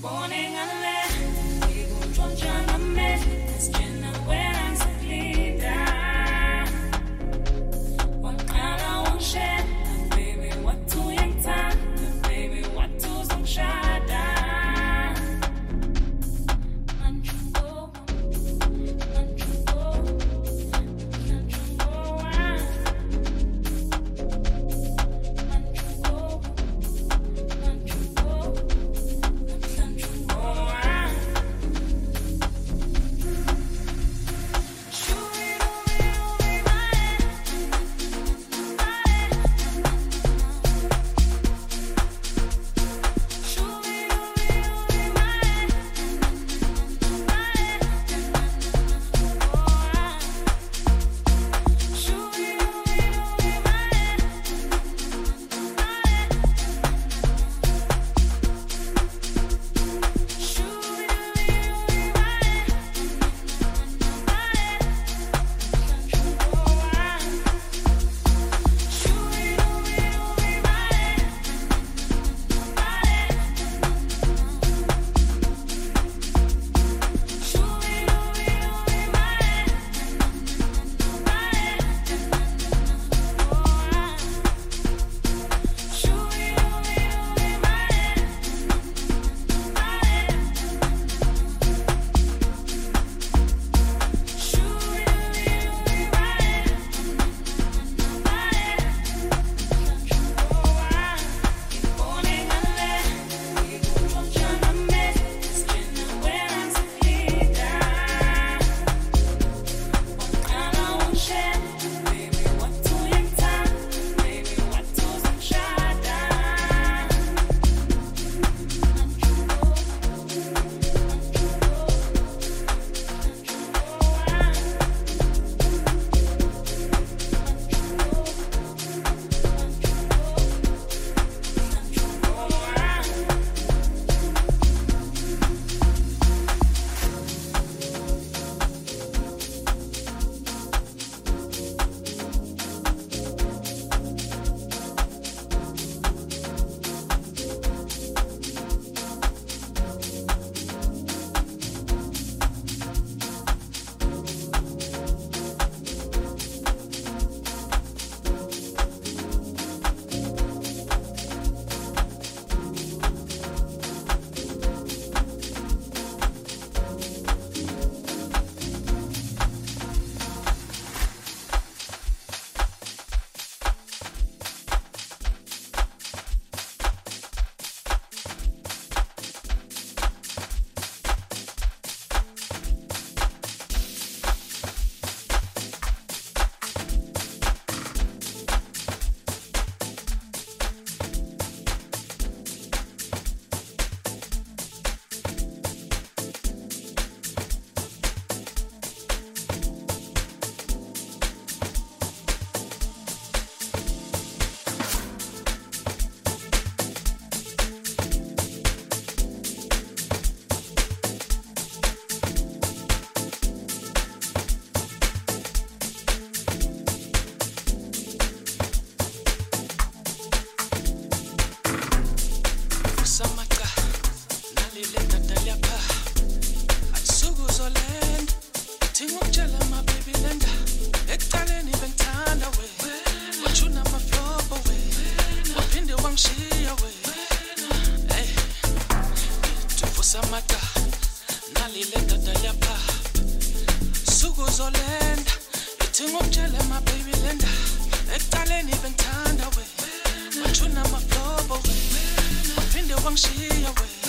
Morning. ngamaka nalile dada yapha suku zolenda ithi ngomtshele mababy lenda. Ekuqaleni bengithanda we wathuna maflobo we waphinde wangishiya we.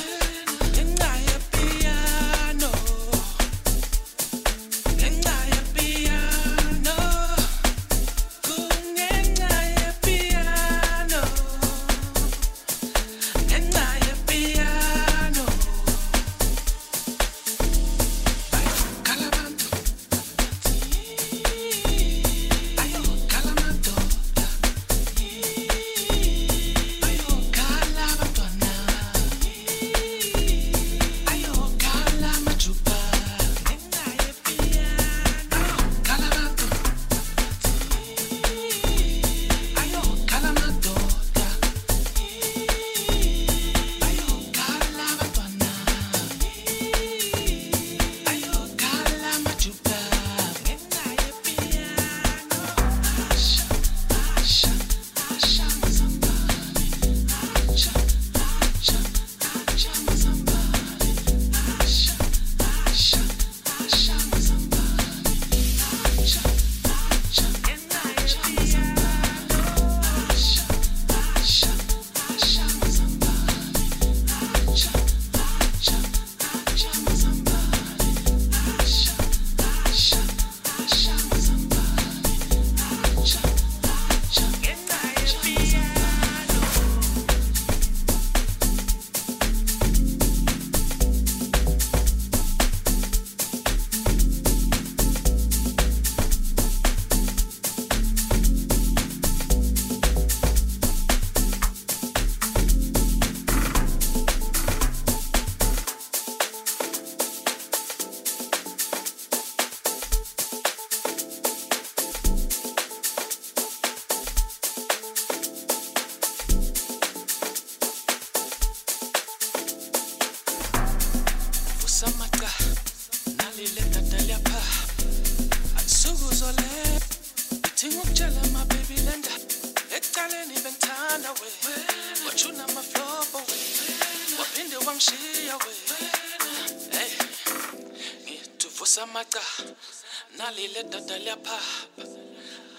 Nalile dada lyapha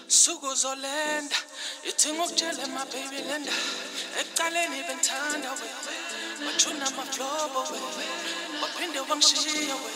suku zolenda ithinga ukutshela mabebi lenda. Ekucaleni bengithanda we. Wajuna amaflobo we. Waphinde wangishiya we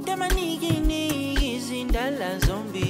Put them a nigga niggas in dollar zombie.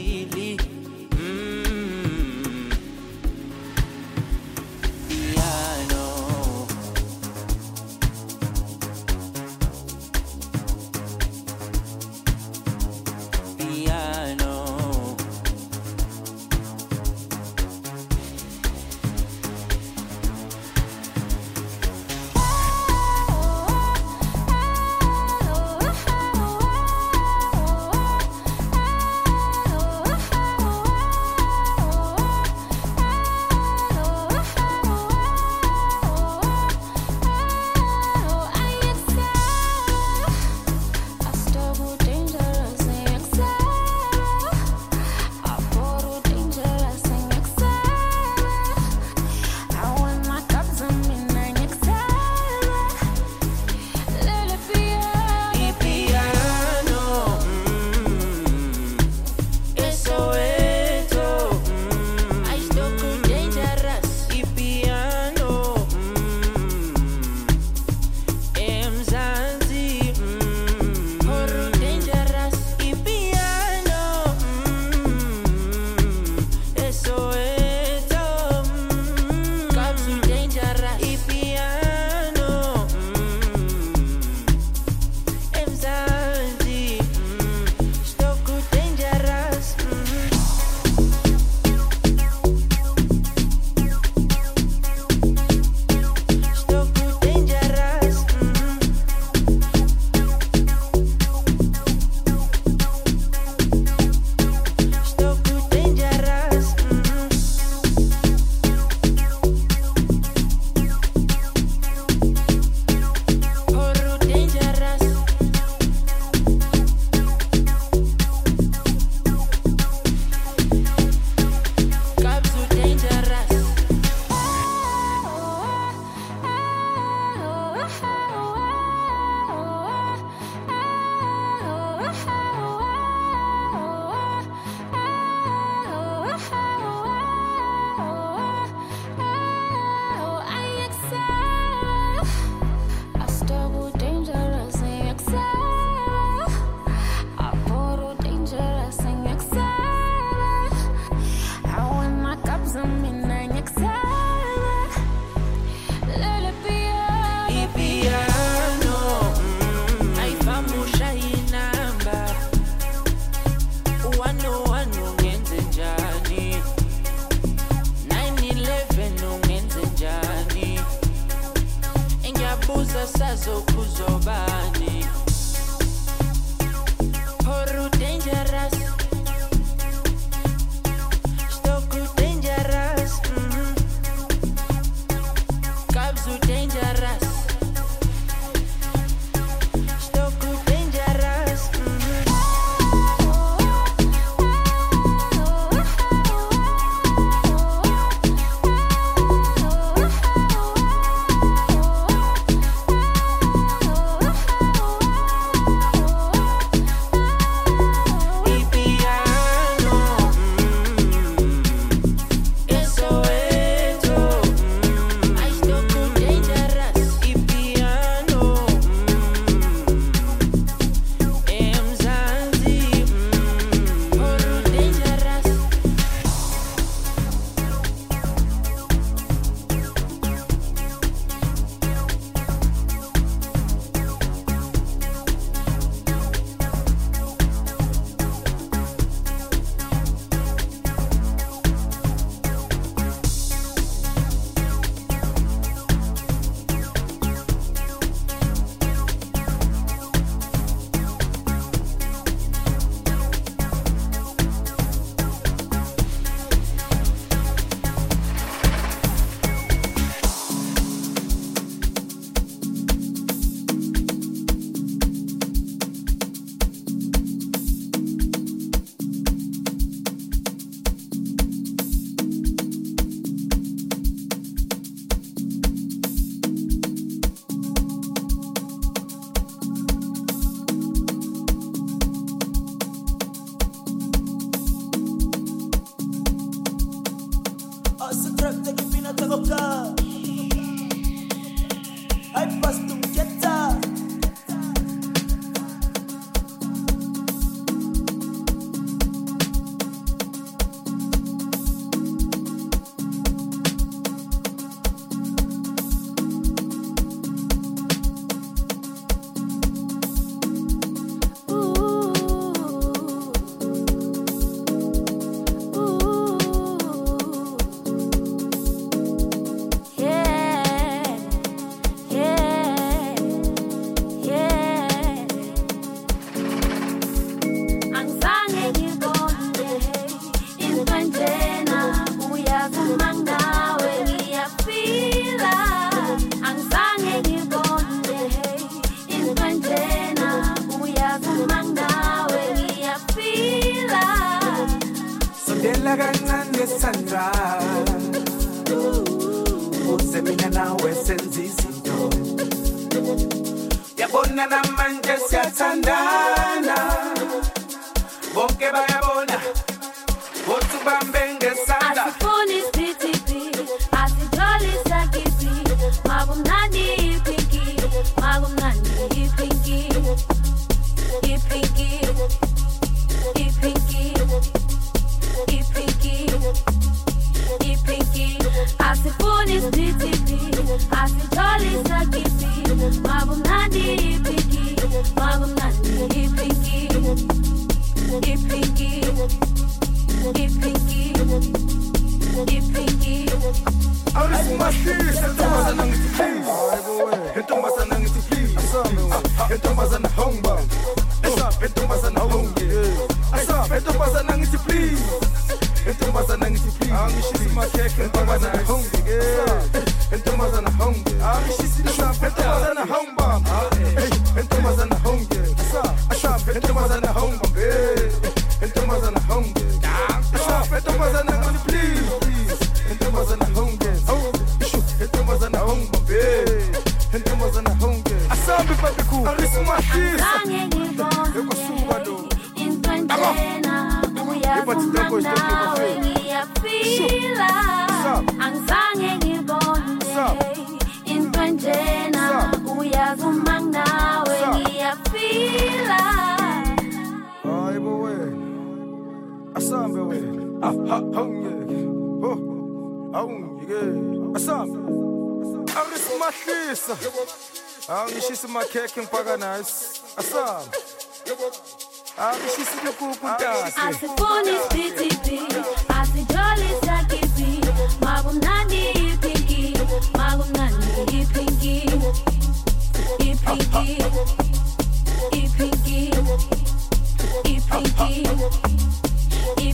pinky,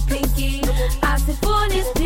pinky. I said, for pinky.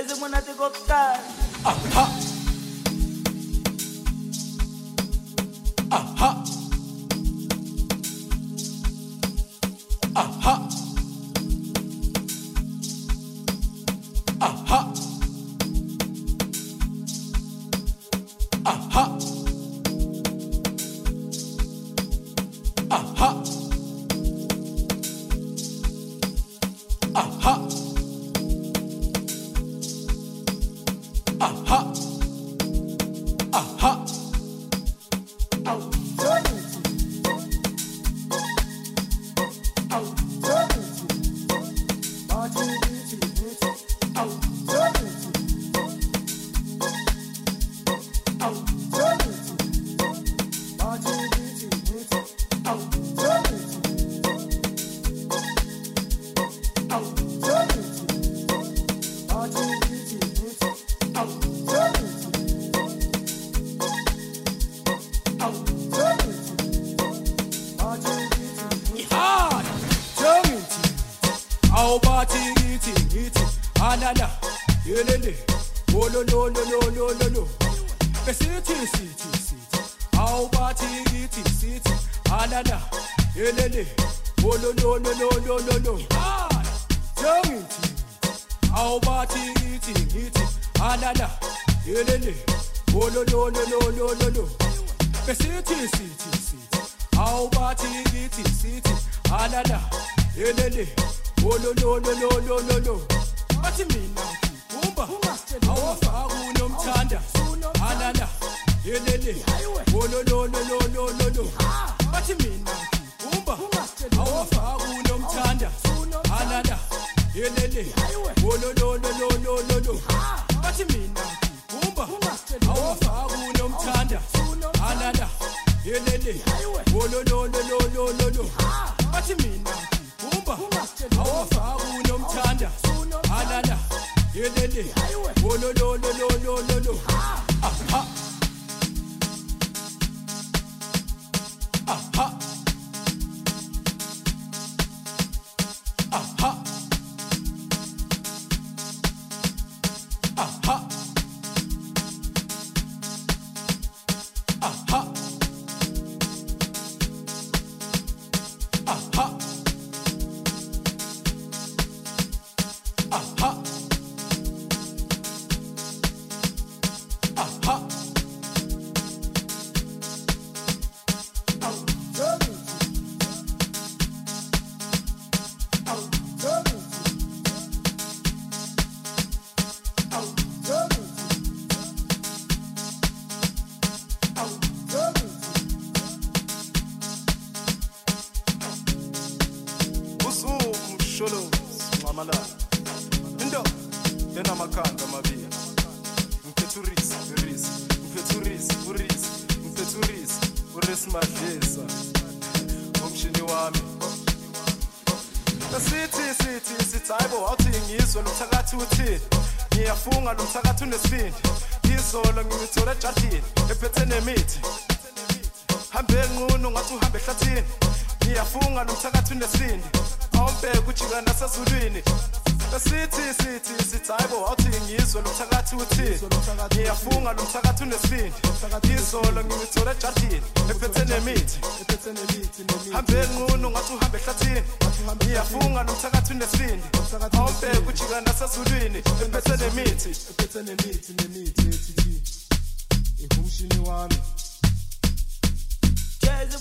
guys mo natin koptar. Aha! Aha! you mean now? Nemithi nemithi ethi ihumshini wami. Jazz